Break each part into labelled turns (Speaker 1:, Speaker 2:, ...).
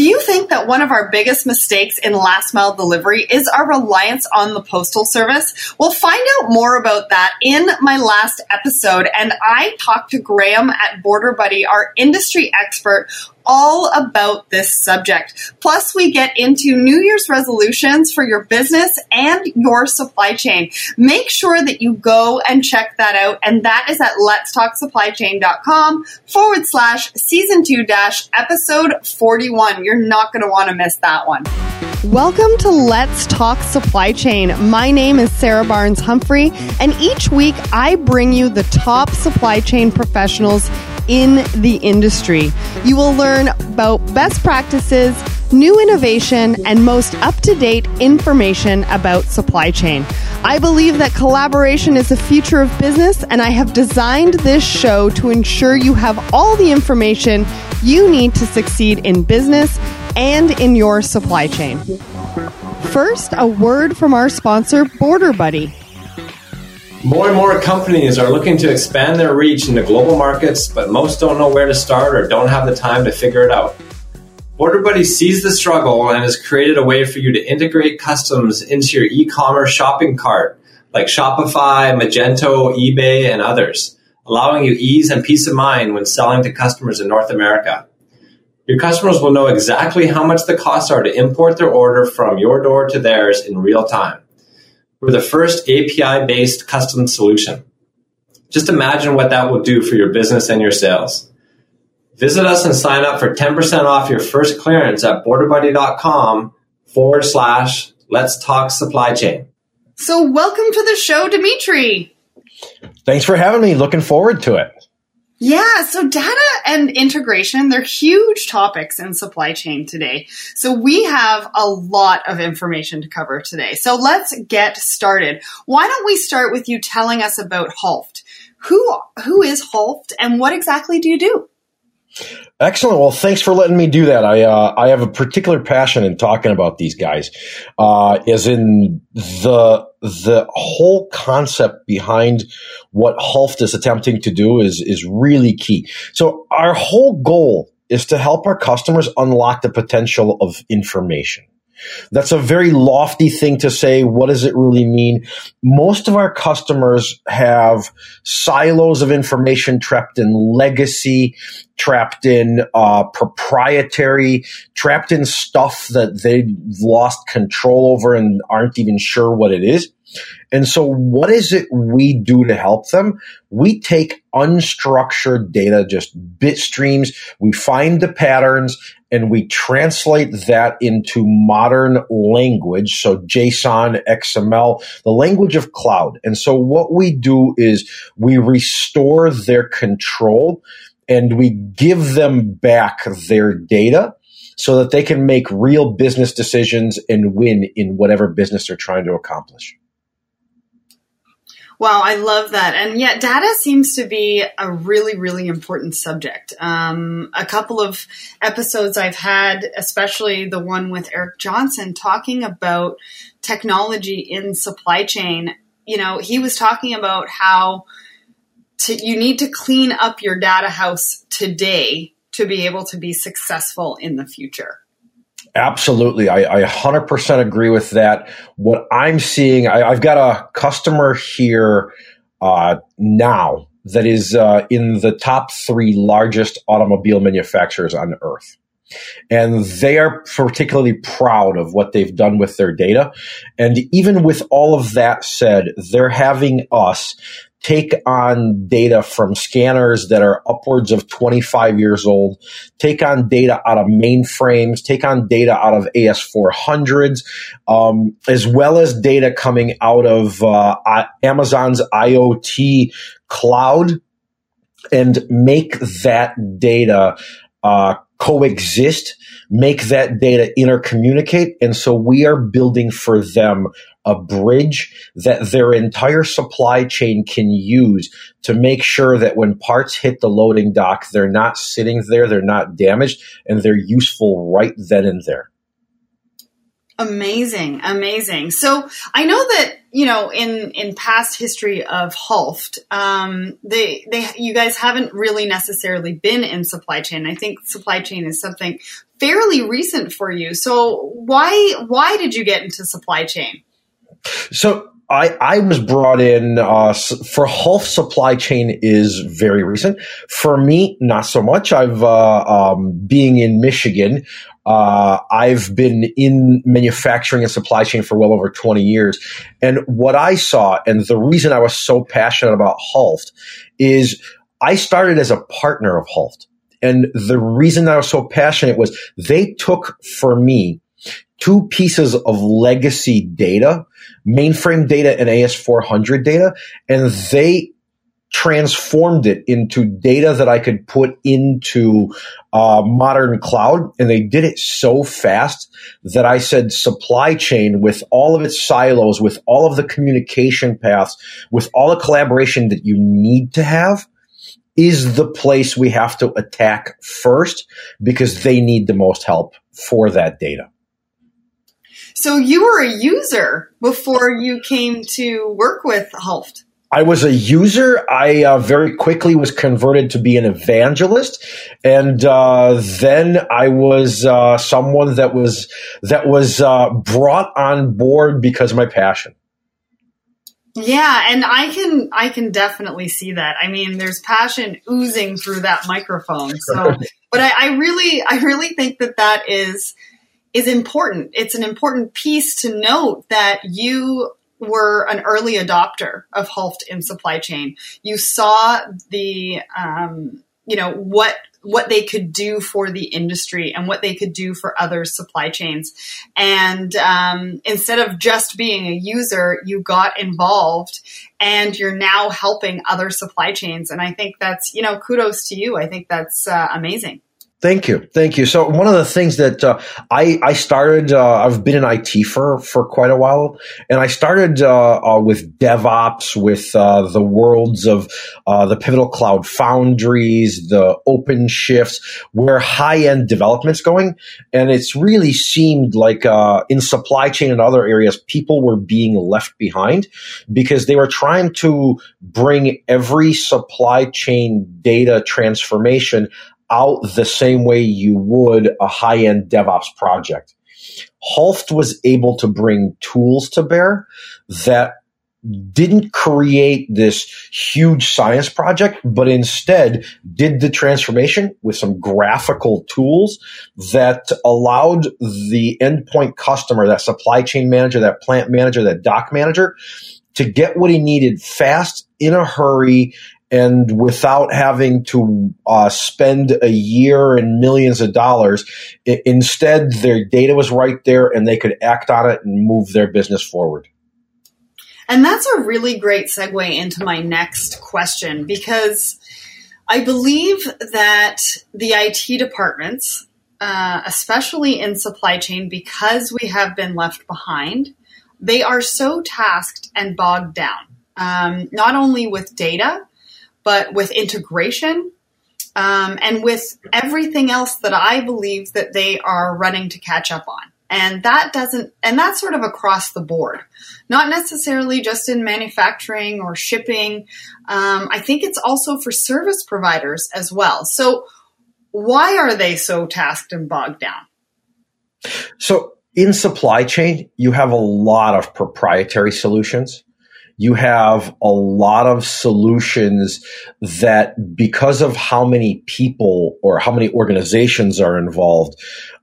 Speaker 1: Do you think that one of our biggest mistakes in last mile delivery is our reliance on the postal service? We'll find out more about that in my last episode. And I talked to Graham at Border Buddy, our industry expert, all about this subject. Plus, we get into New Year's resolutions for your business and your supply chain. Make sure that you go and check that out. And that is at letstalksupplychain.com forward slash season two dash episode 41. You're not going to want to miss that one. Welcome to Let's Talk Supply Chain. My name is Sarah Barnes Humphrey, and each week I bring you the top supply chain professionals in the industry. You will learn about best practices, new innovation, and most up to date information about supply chain. I believe that collaboration is the future of business, and I have designed this show to ensure you have all the information you need to succeed in business and in your supply chain. First, a word from our sponsor, Border Buddy.
Speaker 2: More and more companies are looking to expand their reach into global markets, but most don't know where to start or don't have the time to figure it out. Border Buddy sees the struggle and has created a way for you to integrate customs into your e-commerce shopping cart, like Shopify, Magento, eBay, and others, allowing you ease and peace of mind when selling to customers in North America. Your customers will know exactly how much the costs are to import their order from your door to theirs in real time. We're the first API based custom solution. Just imagine what that will do for your business and your sales. Visit us and sign up for 10% off your first clearance at borderbuddy.com forward slash let's talk supply chain.
Speaker 1: So, welcome to the show, Dimitri.
Speaker 3: Thanks for having me. Looking forward to it.
Speaker 1: Yeah, so data and integration, they're huge topics in supply chain today. So we have a lot of information to cover today. So let's get started. Why don't we start with you telling us about Hulft? Who who is Hulft and what exactly do you do?
Speaker 3: Excellent. Well, thanks for letting me do that. I uh, I have a particular passion in talking about these guys, uh, as in the the whole concept behind what Hulft is attempting to do is is really key. So our whole goal is to help our customers unlock the potential of information. That's a very lofty thing to say. What does it really mean? Most of our customers have silos of information trapped in legacy, trapped in uh, proprietary, trapped in stuff that they've lost control over and aren't even sure what it is. And so what is it we do to help them? We take unstructured data, just bit streams. We find the patterns and we translate that into modern language. So JSON, XML, the language of cloud. And so what we do is we restore their control and we give them back their data so that they can make real business decisions and win in whatever business they're trying to accomplish.
Speaker 1: Wow, I love that. And yet, data seems to be a really, really important subject. Um, a couple of episodes I've had, especially the one with Eric Johnson, talking about technology in supply chain. You know, he was talking about how to, you need to clean up your data house today to be able to be successful in the future.
Speaker 3: Absolutely. I, I 100% agree with that. What I'm seeing, I, have got a customer here uh, now that is uh, in the top three largest automobile manufacturers on earth. And they are particularly proud of what they've done with their data. And even with all of that said, they're having us take on data from scanners that are upwards of 25 years old, take on data out of mainframes, take on data out of AS400s, um, as well as data coming out of uh, Amazon's IoT cloud and make that data uh, coexist, make that data intercommunicate. And so we are building for them a bridge that their entire supply chain can use to make sure that when parts hit the loading dock, they're not sitting there, they're not damaged, and they're useful right then and there.
Speaker 1: Amazing, amazing. So I know that you know in in past history of Hulft, um, they they you guys haven't really necessarily been in supply chain. I think supply chain is something fairly recent for you. So why why did you get into supply chain?
Speaker 3: So I, I was brought in uh, for Hulft supply chain is very recent. For me, not so much. I've uh, um, being in Michigan, uh, I've been in manufacturing and supply chain for well over 20 years. And what I saw, and the reason I was so passionate about Hulft is I started as a partner of Hulft. And the reason I was so passionate was they took for me two pieces of legacy data, mainframe data and AS400 data, and they transformed it into data that I could put into uh, modern cloud. And they did it so fast that I said supply chain with all of its silos, with all of the communication paths, with all the collaboration that you need to have is the place we have to attack first because they need the most help for that data.
Speaker 1: So you were a user before you came to work with Hulft.
Speaker 3: I was a user. I uh, very quickly was converted to be an evangelist, and uh, then I was uh, someone that was that was uh, brought on board because of my passion.
Speaker 1: Yeah, and I can I can definitely see that. I mean, there's passion oozing through that microphone. So, but I, I really I really think that that is is important. It's an important piece to note that you were an early adopter of Hulft in supply chain. You saw the, um, you know, what what they could do for the industry and what they could do for other supply chains. And um, instead of just being a user, you got involved and you're now helping other supply chains. And I think that's, you know, kudos to you. I think that's uh, amazing.
Speaker 3: Thank you, thank you. So one of the things that uh, I I started, uh, I've been in IT for for quite a while, and I started uh, uh with DevOps, with uh, the worlds of uh, the Pivotal Cloud Foundries, the Open Shifts, where high end development's going, and it's really seemed like in supply chain and other areas, people were being left behind because they were trying to bring every supply chain data transformation out the same way you would a high end DevOps project. Hulft was able to bring tools to bear that didn't create this huge science project, but instead did the transformation with some graphical tools that allowed the endpoint customer, that supply chain manager, that plant manager, that dock manager to get what he needed fast in a hurry and without having to uh, spend a year and millions of dollars. It, instead, their data was right there and they could act on it and move their business forward.
Speaker 1: And that's a really great segue into my next question because I believe that the IT departments, uh, especially in supply chain, because we have been left behind, they are so tasked and bogged down, um, not only with data, but with integration um, and with everything else that I believe that they are running to catch up on. And that doesn't, and that's sort of across the board, not necessarily just in manufacturing or shipping. Um, I think it's also for service providers as well. So, why are they so tasked and bogged down?
Speaker 3: So, in supply chain, you have a lot of proprietary solutions you have a lot of solutions that because of how many people or how many organizations are involved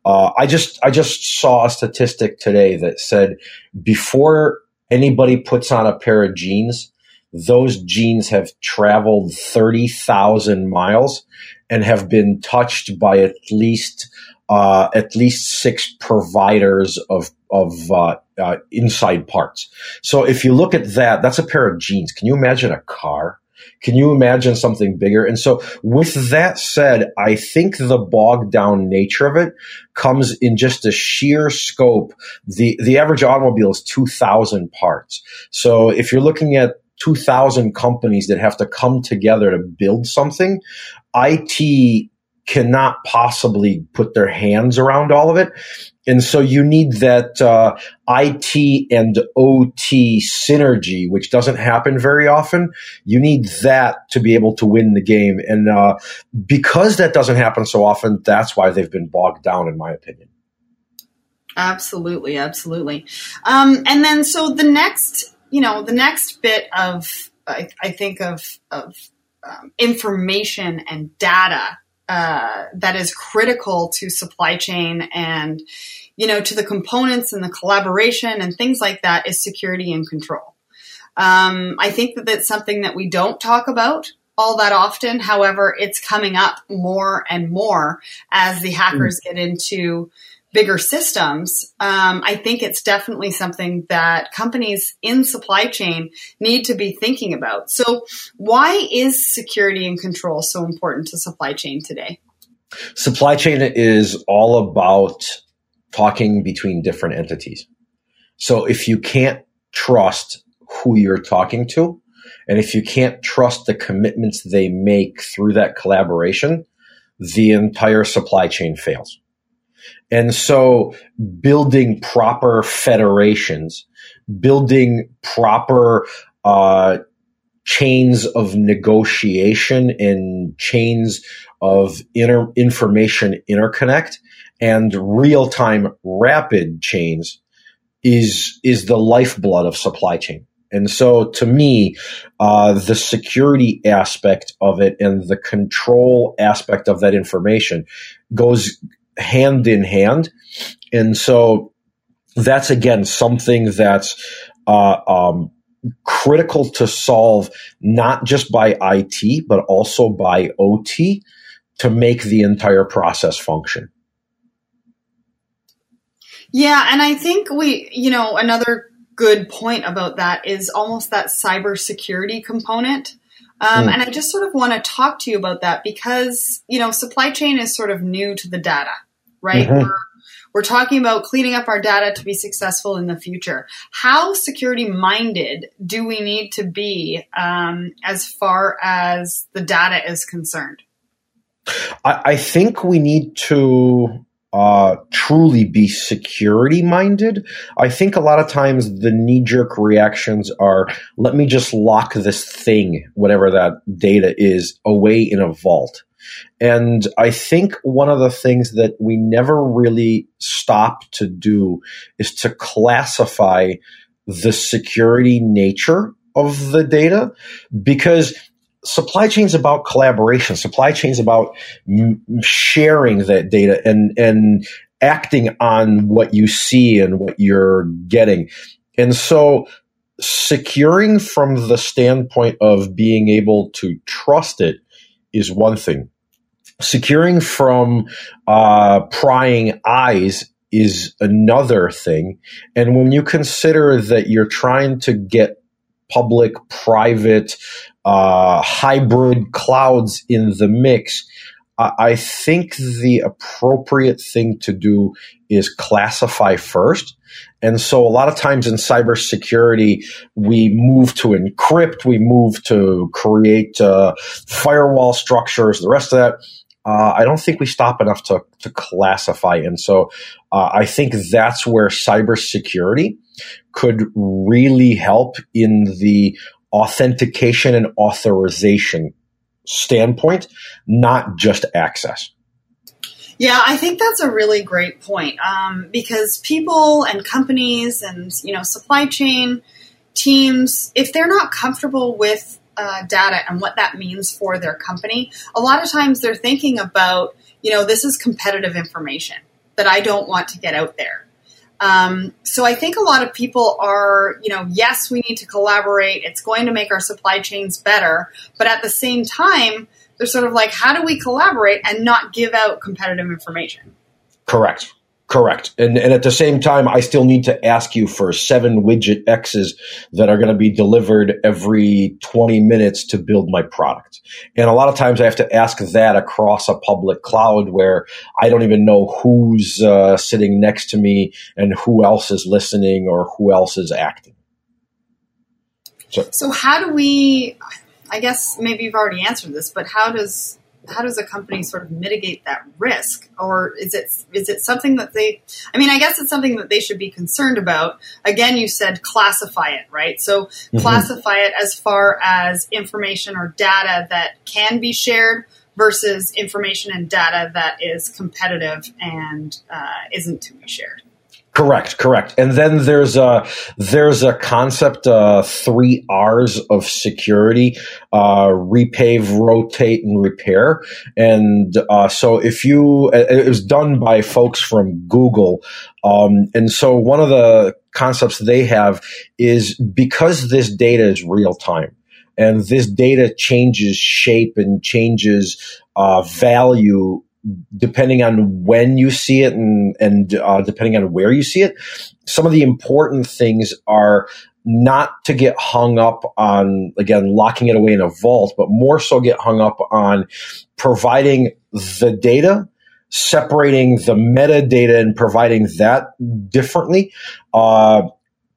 Speaker 3: uh, i just i just saw a statistic today that said before anybody puts on a pair of jeans those jeans have traveled 30,000 miles and have been touched by at least uh, at least six providers of of uh, uh, inside parts. So if you look at that, that's a pair of jeans. Can you imagine a car? Can you imagine something bigger? And so with that said, I think the bogged down nature of it comes in just a sheer scope. The, the average automobile is 2000 parts. So if you're looking at 2000 companies that have to come together to build something, IT cannot possibly put their hands around all of it. And so you need that uh, IT and OT synergy, which doesn't happen very often. You need that to be able to win the game. And uh, because that doesn't happen so often, that's why they've been bogged down, in my opinion.
Speaker 1: Absolutely, absolutely. Um, and then, so the next, you know, the next bit of, I, I think of, of um, information and data uh, that is critical to supply chain and you know to the components and the collaboration and things like that is security and control. Um, I think that that's something that we don't talk about all that often. However, it's coming up more and more as the hackers mm. get into bigger systems, um, I think it's definitely something that companies in supply chain need to be thinking about. So, why is security and control so important to supply chain today?
Speaker 3: Supply chain is all about talking between different entities. So, if you can't trust who you're talking to, and if you can't trust the commitments they make through that collaboration, the entire supply chain fails. And so building proper federations, building proper uh, chains of negotiation and chains of inter- information interconnect and real time rapid chains is is the lifeblood of supply chain. And so to me, uh, the security aspect of it and the control aspect of that information goes hand in hand. And so that's again something that's uh, um, critical to solve, not just by IT, but also by OT to make the entire process function.
Speaker 1: Yeah, and I think we, you know, another good point about that is almost that cybersecurity component. Um, mm. And I just sort of want to talk to you about that because, you know, supply chain is sort of new to the data right? Mm-hmm. We're, we're talking about cleaning up our data to be successful in the future. How security minded do we need to be um, as far as the data is concerned?
Speaker 3: I, I think we need to uh, truly be security minded. I think a lot of times the knee jerk reactions are let me just lock this thing, whatever that data is, away in a vault. And I think one of the things that we never really stop to do is to classify the security nature of the data because supply chain is about collaboration. Supply chain is about m- sharing that data and, and acting on what you see and what you're getting. And so securing from the standpoint of being able to trust it is one thing securing from uh, prying eyes is another thing. And when you consider that you're trying to get public, private, uh, hybrid clouds in the mix, I think the appropriate thing to do is classify first. And so a lot of times in cybersecurity, we move to encrypt, we move to create uh, firewall structures, the rest of that uh, I don't think we stop enough to, to classify. And so uh, I think that's where cybersecurity could really help in the authentication and authorization standpoint, not just access.
Speaker 1: Yeah, I think that's a really great point um, because people and companies and you know supply chain teams, if they're not comfortable with uh, data and what that means for their company, a lot of times they're thinking about, you know, this is competitive information that I don't want to get out there. Um, so I think a lot of people are, you know, yes, we need to collaborate. It's going to make our supply chains better. But at the same time, they're sort of like, how do we collaborate and not give out competitive information?
Speaker 3: Correct. Correct. And, and at the same time, I still need to ask you for seven widget X's that are going to be delivered every 20 minutes to build my product. And a lot of times I have to ask that across a public cloud where I don't even know who's uh, sitting next to me and who else is listening or who else is acting.
Speaker 1: So, so how do we, I guess maybe you've already answered this, but how does how does a company sort of mitigate that risk, or is it is it something that they? I mean, I guess it's something that they should be concerned about. Again, you said classify it, right? So mm-hmm. classify it as far as information or data that can be shared versus information and data that is competitive and uh, isn't to be shared.
Speaker 3: Correct, correct. And then there's a there's a concept, uh, three R's of security: uh, repave, rotate, and repair. And uh, so, if you, it was done by folks from Google. Um, and so, one of the concepts they have is because this data is real time and this data changes shape and changes uh, value depending on when you see it and and uh, depending on where you see it. Some of the important things are not to get hung up on again locking it away in a vault, but more so get hung up on providing the data separating the metadata and providing that differently, uh,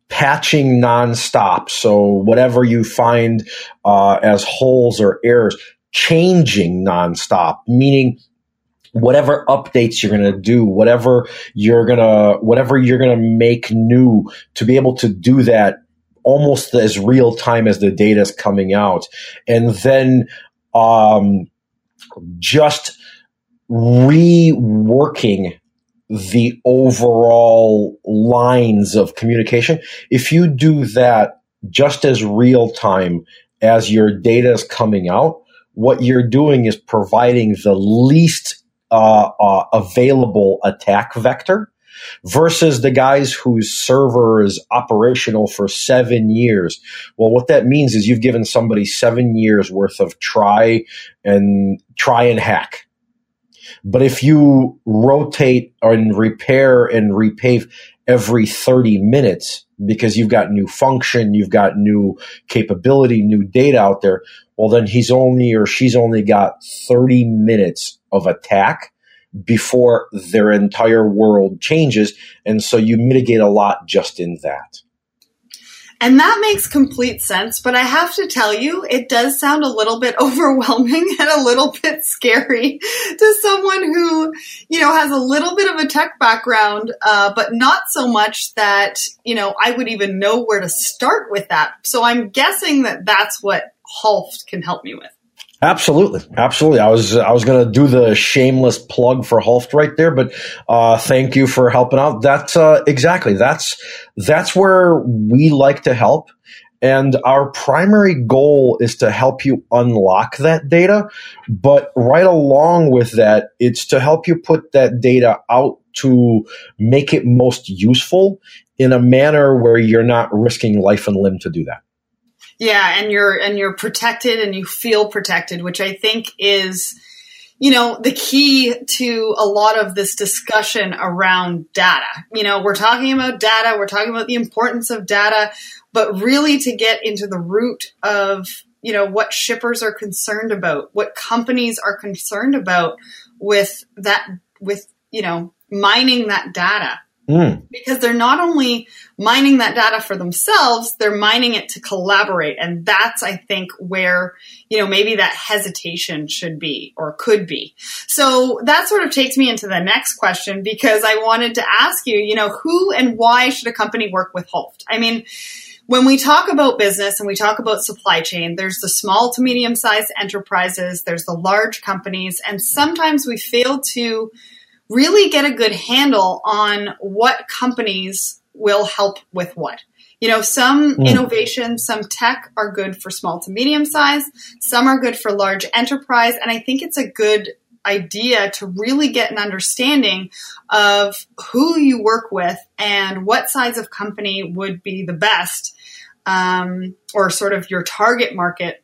Speaker 3: patching nonstop. So whatever you find uh, as holes or errors, changing nonstop, meaning whatever updates you're going to do, whatever you're going to, whatever you're going to make new to be able to do that almost as real time as the data is coming out. And then, um, just reworking the overall lines of communication. If you do that just as real time as your data is coming out, what you're doing is providing the least uh, uh, available attack vector versus the guys whose server is operational for seven years. Well, what that means is you've given somebody seven years worth of try and try and hack. But if you rotate and repair and repave every 30 minutes because you've got new function, you've got new capability, new data out there, well, then he's only or she's only got 30 minutes of attack before their entire world changes. And so you mitigate a lot just in that.
Speaker 1: And that makes complete sense, but I have to tell you, it does sound a little bit overwhelming and a little bit scary to someone who, you know, has a little bit of a tech background, uh, but not so much that, you know, I would even know where to start with that. So I'm guessing that that's what Hulft can help me with.
Speaker 3: Absolutely, absolutely. I was I was going to do the shameless plug for Hulft right there, but uh, thank you for helping out. That's uh, exactly that's that's where we like to help, and our primary goal is to help you unlock that data. But right along with that, it's to help you put that data out to make it most useful in a manner where you're not risking life and limb to do that.
Speaker 1: Yeah, and you're and you're protected and you feel protected, which I think is you know the key to a lot of this discussion around data. You know, we're talking about data, we're talking about the importance of data, but really to get into the root of you know what shippers are concerned about, what companies are concerned about with that with you know mining that data Mm. Because they're not only mining that data for themselves, they're mining it to collaborate. And that's, I think, where, you know, maybe that hesitation should be or could be. So that sort of takes me into the next question because I wanted to ask you, you know, who and why should a company work with Hulft? I mean, when we talk about business and we talk about supply chain, there's the small to medium sized enterprises, there's the large companies, and sometimes we fail to really get a good handle on what companies will help with what. You know, some mm. innovation, some tech are good for small to medium size, some are good for large enterprise, and I think it's a good idea to really get an understanding of who you work with and what size of company would be the best, um, or sort of your target market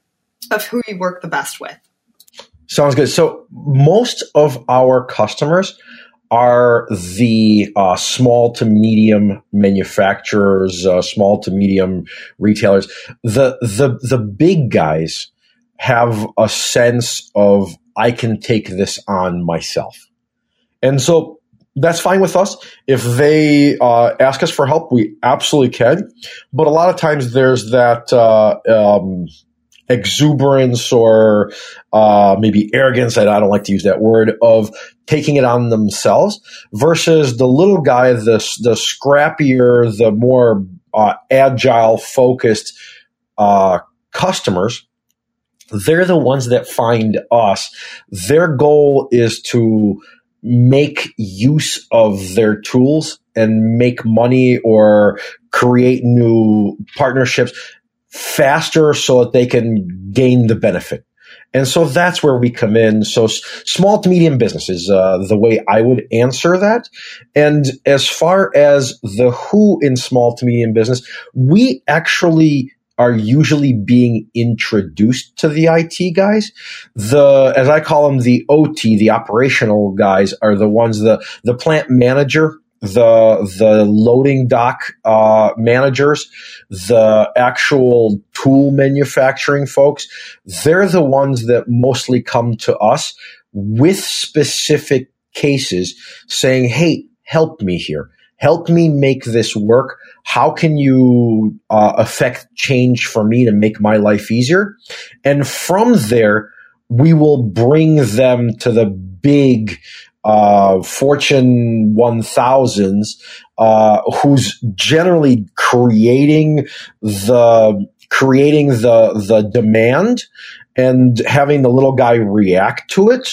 Speaker 1: of who you work the best with.
Speaker 3: Sounds good. So most of our customers are the uh, small to medium manufacturers, uh, small to medium retailers. The the the big guys have a sense of I can take this on myself, and so that's fine with us. If they uh, ask us for help, we absolutely can. But a lot of times there's that uh, um, exuberance or uh, maybe arrogance. I, don't like to use that word of taking it on themselves versus the little guy, the the scrappier, the more uh, agile, focused uh, customers. They're the ones that find us. Their goal is to make use of their tools and make money or create new partnerships faster so that they can gain the benefit. And so that's where we come in. So small to medium businesses, uh, the way I would answer that. And as far as the who in small to medium business, we actually are usually being introduced to the IT guys. The, as I call them, the OT, the operational guys are the ones, the, the plant manager the the loading dock uh, managers, the actual tool manufacturing folks, they're the ones that mostly come to us with specific cases saying, "Hey, help me here. Help me make this work. How can you uh, affect change for me to make my life easier?" And from there, we will bring them to the big uh, Fortune 1000s, uh, who's generally creating the creating the the demand and having the little guy react to it.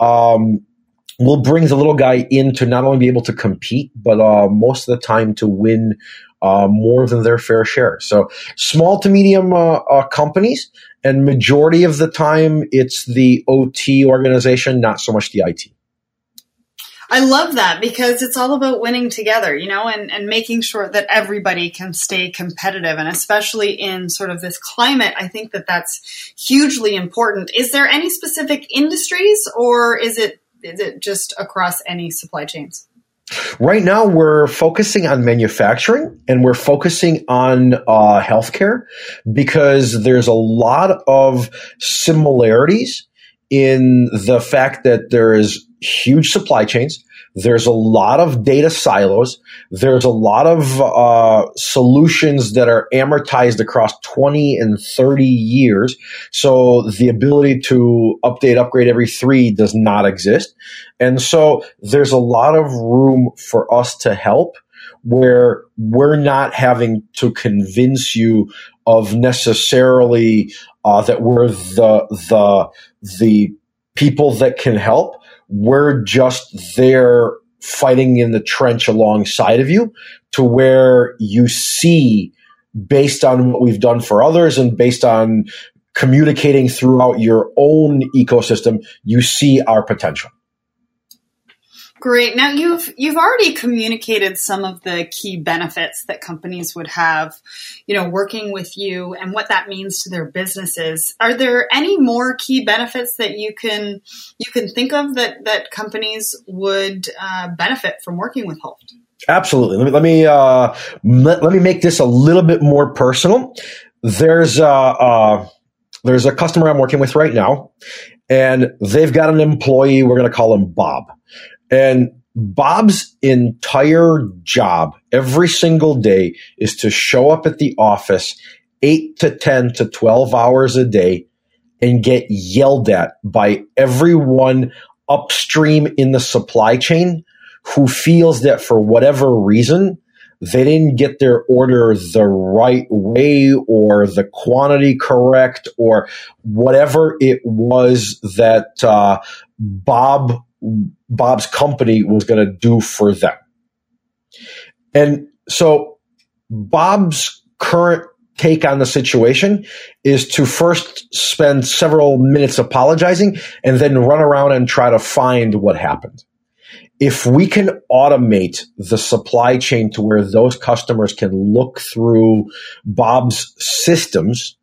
Speaker 3: Um, will bring the little guy in to not only be able to compete, but uh, most of the time to win uh, more than their fair share. So small to medium uh, uh companies, and majority of the time it's the OT organization, not so much the IT.
Speaker 1: I love that because it's all about winning together, you know, and, and making sure that everybody can stay competitive. And especially in sort of this climate, I think that that's hugely important. Is there any specific industries or is it, is it just across any supply chains?
Speaker 3: Right now, we're focusing on manufacturing and we're focusing on uh, healthcare because there's a lot of similarities in the fact that there is huge supply chains. There's a lot of data silos. There's a lot of uh, solutions that are amortized across 20 and 30 years. So the ability to update, upgrade every three does not exist. And so there's a lot of room for us to help where we're not having to convince you of necessarily uh, that we're the the the people that can help we're just there fighting in the trench alongside of you to where you see based on what we've done for others and based on communicating throughout your own ecosystem, you see our potential.
Speaker 1: Great. Now you've you've already communicated some of the key benefits that companies would have, you know, working with you and what that means to their businesses. Are there any more key benefits that you can you can think of that that companies would uh, benefit from working with Hulft?
Speaker 3: Absolutely. Let me let me uh, let, let me make this a little bit more personal. There's uh there's a customer I'm working with right now, and they've got an employee. We're going to call him Bob and Bob's entire job every single day is to show up at the office eight to 10 to 12 hours a day and get yelled at by everyone upstream in the supply chain who feels that for whatever reason, they didn't get their order the right way or the quantity correct or whatever it was that uh, Bob Bob's company was going to do for them. And so Bob's current take on the situation is to first spend several minutes apologizing and then run around and try to find what happened. If we can automate the supply chain to where those customers can look through Bob's systems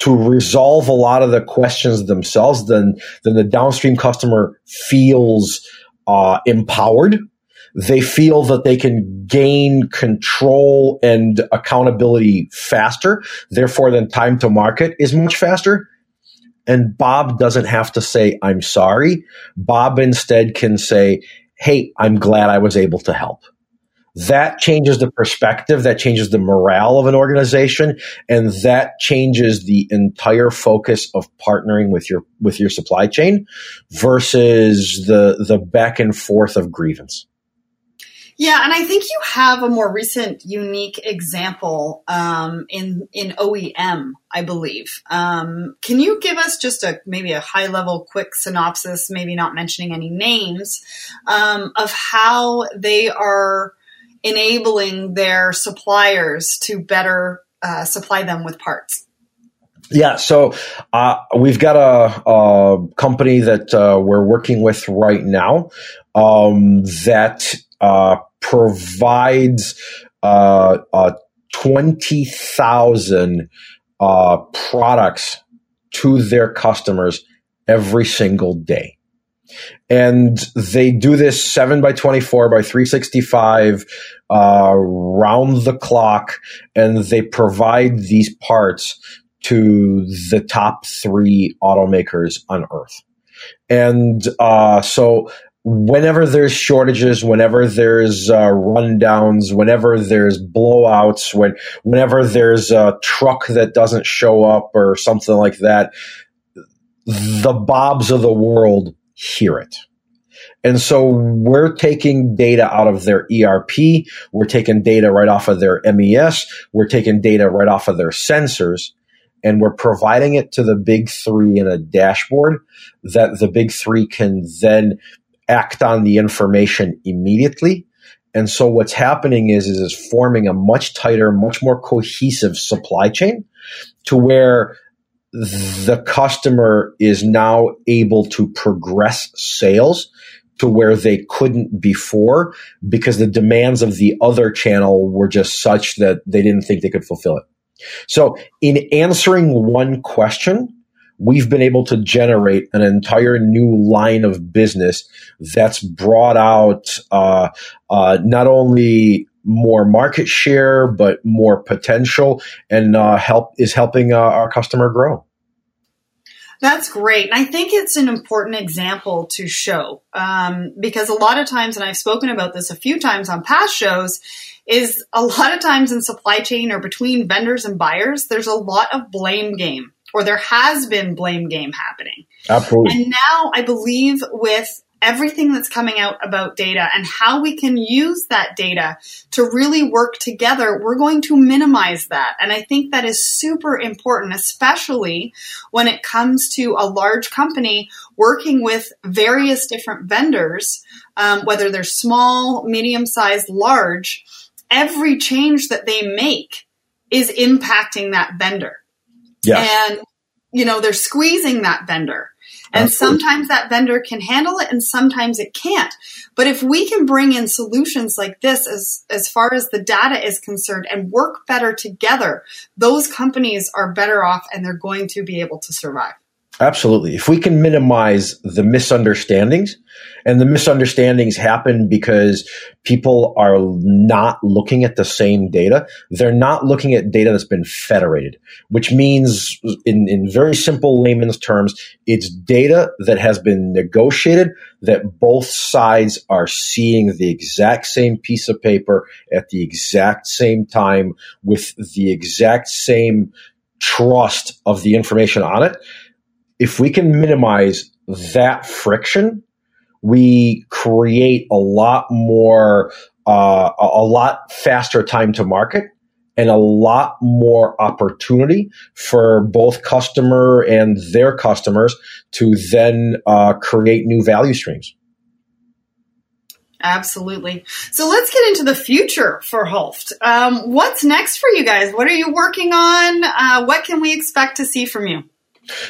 Speaker 3: to resolve a lot of the questions themselves, then then the downstream customer feels uh, empowered. They feel that they can gain control and accountability faster. Therefore, then time to market is much faster. And Bob doesn't have to say, I'm sorry. Bob instead can say, Hey, I'm glad I was able to help. That changes the perspective, that changes the morale of an organization, and that changes the entire focus of partnering with your with your supply chain versus the the back and forth of grievance.
Speaker 1: Yeah, and I think you have a more recent, unique example um, in in OEM, I believe. Um, can you give us just a maybe a high level, quick synopsis, maybe not mentioning any names, um, of how they are enabling their suppliers to better uh, supply them with parts?
Speaker 3: Yeah, so uh, we've got a, a company that uh, we're working with right now um, that uh, provides uh, uh, 20,000 uh, products to their customers every single day. And they do this 7 by 24 by 365 uh, round the clock, and they provide these parts to the top three automakers on earth. And uh, so whenever there's shortages, whenever there's uh, rundowns, whenever there's blowouts, when whenever there's a truck that doesn't show up or something like that, the Bobs of the world hear it. And so we're taking data out of their ERP. We're taking data right off of their MES. We're taking data right off of their sensors and we're providing it to the big three in a dashboard that the big three can then act on the information immediately. And so what's happening is, is, is forming a much tighter, much more cohesive supply chain to where the customer is now able to progress sales to where they couldn't before because the demands of the other channel were just such that they didn't think they could fulfill it. So in answering one question, we've been able to generate an entire new line of business that's brought out uh, uh, not only more market share but more potential and uh, help is helping uh, our customer grow.
Speaker 1: That's great. And I think it's an important example to show um, because a lot of times, and I've spoken about this a few times on past shows, is a lot of times in supply chain or between vendors and buyers, there's a lot of blame game or there has been blame game happening.
Speaker 3: Absolutely.
Speaker 1: And now I believe with everything that's coming out about data and how we can use that data to really work together, we're going to minimize that. And I think that is super important, especially when it comes to a large company working with various different vendors, um, whether they're small, medium sized, large. Every change that they make is impacting that vendor.
Speaker 3: Yes.
Speaker 1: And, you know, they're squeezing that vendor. And Absolutely. sometimes that vendor can handle it and sometimes it can't. But if we can bring in solutions like this as, as far as the data is concerned and work better together, those companies are better off and they're going to be able to survive.
Speaker 3: Absolutely. If we can minimize the misunderstandings, and the misunderstandings happen because people are not looking at the same data. They're not looking at data that's been federated, which means, in, in very simple layman's terms, it's data that has been negotiated that both sides are seeing the exact same piece of paper at the exact same time with the exact same trust of the information on it if we can minimize that friction, we create a lot more, uh, a lot faster time to market and a lot more opportunity for both customer and their customers to then uh, create new value streams.
Speaker 1: Absolutely. So let's get into the future for Hulft. Um, what's next for you guys? What are you working on? Uh, what can we expect to see from you?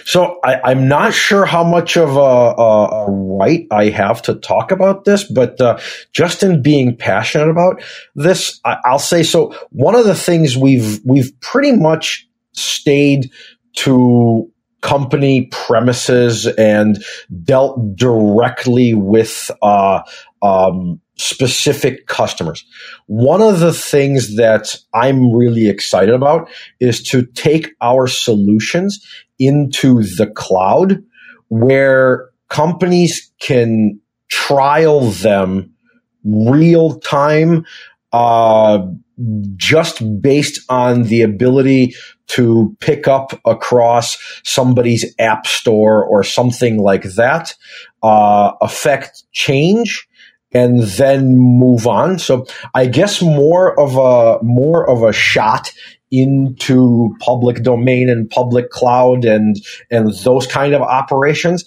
Speaker 3: So I, am not sure how much of a, a, a, right I have to talk about this, but uh, just in being passionate about this, I, I'll say so. One of the things we've we've pretty much stayed to company premises and dealt directly with uh, um, specific customers. One of the things that I'm really excited about is to take our solutions into the cloud where companies can trial them real time uh, just based on the ability to pick up across somebody's app store or something like that, uh, affect change and then move on. So I guess more of a more of a shot into public domain and public cloud and and those kind of operations.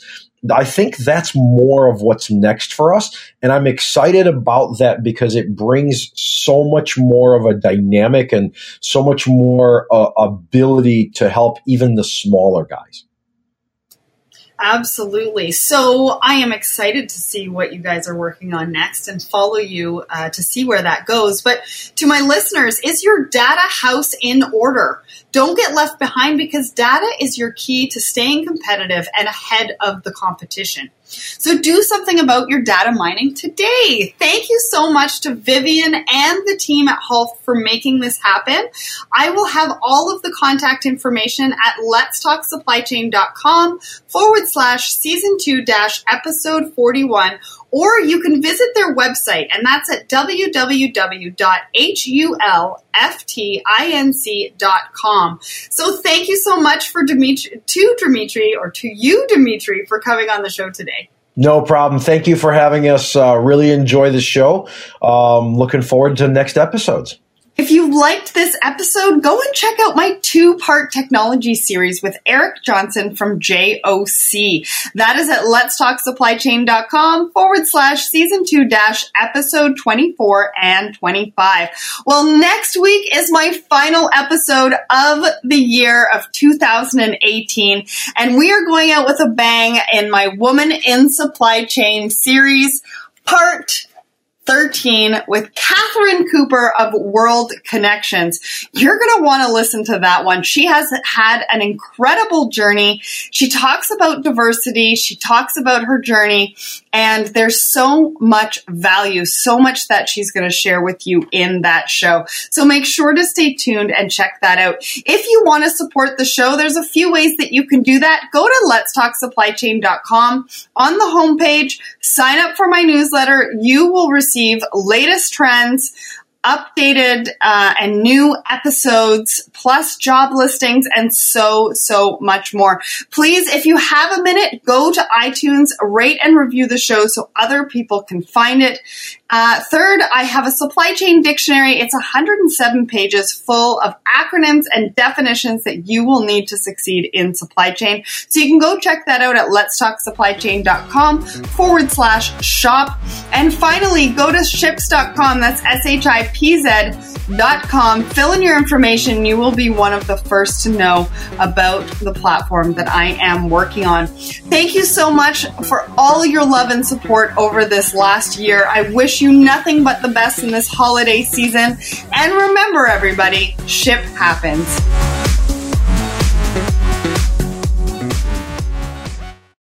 Speaker 3: I think that's more of what's next for us. And I'm excited about that because it brings so much more of a dynamic and so much more uh, ability to help even the smaller guys.
Speaker 1: Absolutely. So I am excited to see what you guys are working on next and follow you uh, to see where that goes. But to my listeners, is your data house in order? Don't get left behind because data is your key to staying competitive and ahead of the competition. So do something about your data mining today. Thank you so much to Vivian and the team at Hulft for making this happen. I will have all of the contact information at letstalksupplychain.com forward slash season two dash episode 41 or you can visit their website, and that's at www.hulftinc.com. So thank you so much for Dimitri, to Dimitri, or to you, Dimitri, for coming on the show today.
Speaker 3: No problem. Thank you for having us. Uh, really enjoy the show. Um, looking forward to next episodes.
Speaker 1: If you liked this episode, go and check out my two part technology series with Eric Johnson from JOC. That is at letstalksupplychain.com forward slash season two dash episode 24 and 25. Well, next week is my final episode of the year of 2018, and we are going out with a bang in my Woman in Supply Chain series, part 13 with Catherine Cooper of World Connections. You're going to want to listen to that one. She has had an incredible journey. She talks about diversity. She talks about her journey and there's so much value, so much that she's going to share with you in that show. So make sure to stay tuned and check that out. If you want to support the show, there's a few ways that you can do that. Go to letstalksupplychain.com on the homepage, sign up for my newsletter. You will receive latest trends, updated uh, and new episodes, plus job listings, and so, so much more. Please, if you have a minute, go to iTunes, rate and review the show so other people can find it. Uh, third, I have a supply chain dictionary. It's 107 pages full of acronyms and definitions that you will need to succeed in supply chain. So you can go check that out at letstalksupplychain.com forward slash shop. And finally, go to shipz.com. That's S-H-I-P-Z com. Fill in your information. You will be one of the first to know about the platform that I am working on. Thank you so much for all your love and support over this last year. I wish you nothing but the best in this holiday season. And remember, everybody, ship happens.